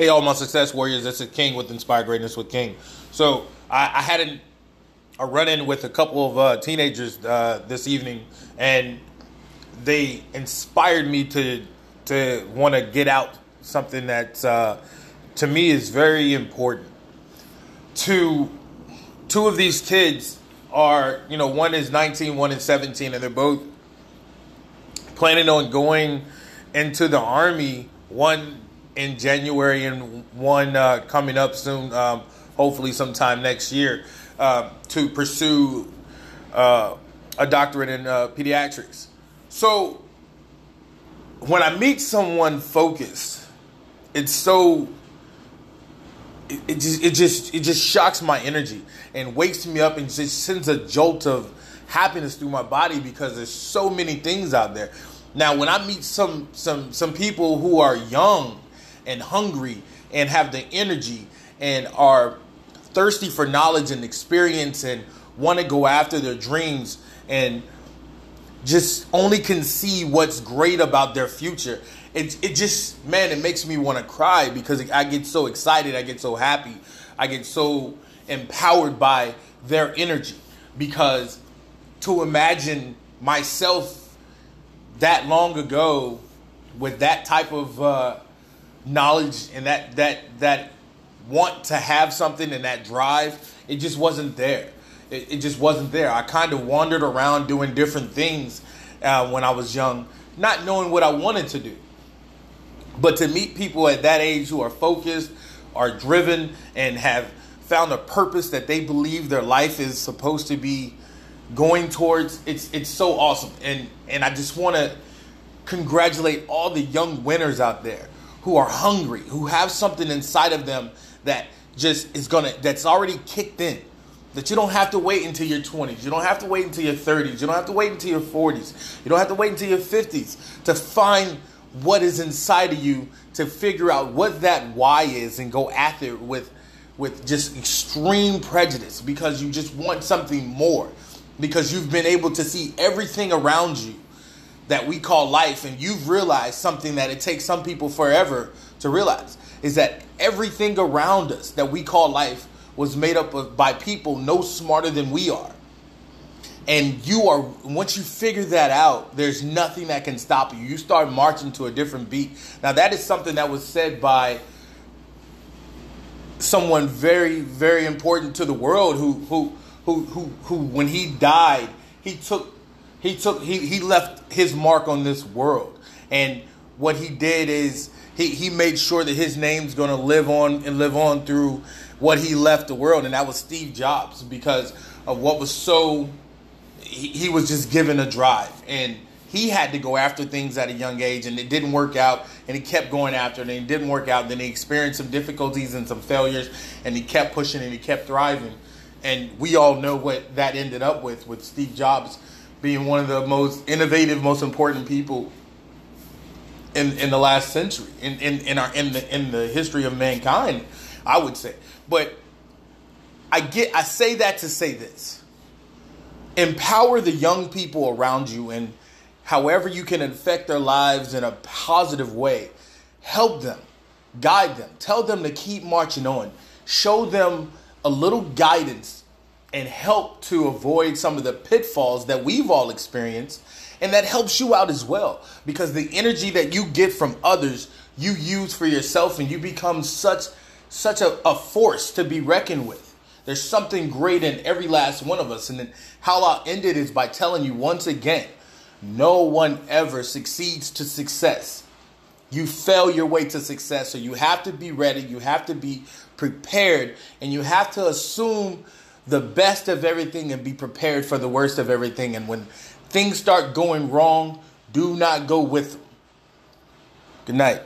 Hey, all my success warriors. This is King with Inspire Greatness with King. So I, I had an, a run in with a couple of uh, teenagers uh, this evening, and they inspired me to to want to get out something that uh, to me is very important. To two of these kids are, you know, one is 19, one is 17, and they're both planning on going into the army. One in January and one uh, coming up soon, um, hopefully sometime next year, uh, to pursue uh, a doctorate in uh, pediatrics. So when I meet someone focused, it's so it, it, just it just it just shocks my energy and wakes me up and just sends a jolt of happiness through my body because there's so many things out there. Now, when I meet some some some people who are young and hungry and have the energy and are thirsty for knowledge and experience and want to go after their dreams and just only can see what's great about their future. It, it just, man, it makes me want to cry because I get so excited. I get so happy. I get so empowered by their energy because to imagine myself that long ago with that type of uh, knowledge and that that that want to have something and that drive, it just wasn't there. It, it just wasn't there. I kind of wandered around doing different things uh, when I was young, not knowing what I wanted to do. But to meet people at that age who are focused, are driven, and have found a purpose that they believe their life is supposed to be going towards, it's it's so awesome. And and I just want to congratulate all the young winners out there who are hungry, who have something inside of them that just is gonna that's already kicked in. That you don't have to wait until your 20s. You don't have to wait until your 30s. You don't have to wait until your 40s. You don't have to wait until your 50s to find what is inside of you to figure out what that why is and go after it with with just extreme prejudice because you just want something more because you've been able to see everything around you that we call life and you've realized something that it takes some people forever to realize is that everything around us that we call life was made up of by people no smarter than we are. And you are once you figure that out there's nothing that can stop you. You start marching to a different beat. Now that is something that was said by someone very very important to the world who who who who, who when he died he took he took he, he left his mark on this world. And what he did is he, he made sure that his name's to live on and live on through what he left the world. And that was steve jobs because of what was so he, he was just given a drive. And he had to go after things at a young age and it didn't work out. And he kept going after it and it didn't work out. And then he experienced some difficulties and some failures and he kept pushing and he kept thriving. And we all know what that ended up with with steve jobs being one of the most innovative, most important people in in the last century, in in, in our in the in the history of mankind, I would say. But I get I say that to say this. Empower the young people around you and however you can affect their lives in a positive way. Help them, guide them, tell them to keep marching on. Show them a little guidance and help to avoid some of the pitfalls that we've all experienced. And that helps you out as well because the energy that you get from others, you use for yourself and you become such such a, a force to be reckoned with. There's something great in every last one of us. And then how I'll end it is by telling you once again, no one ever succeeds to success. You fail your way to success. So you have to be ready, you have to be prepared, and you have to assume the best of everything and be prepared for the worst of everything. And when things start going wrong, do not go with them. Good night.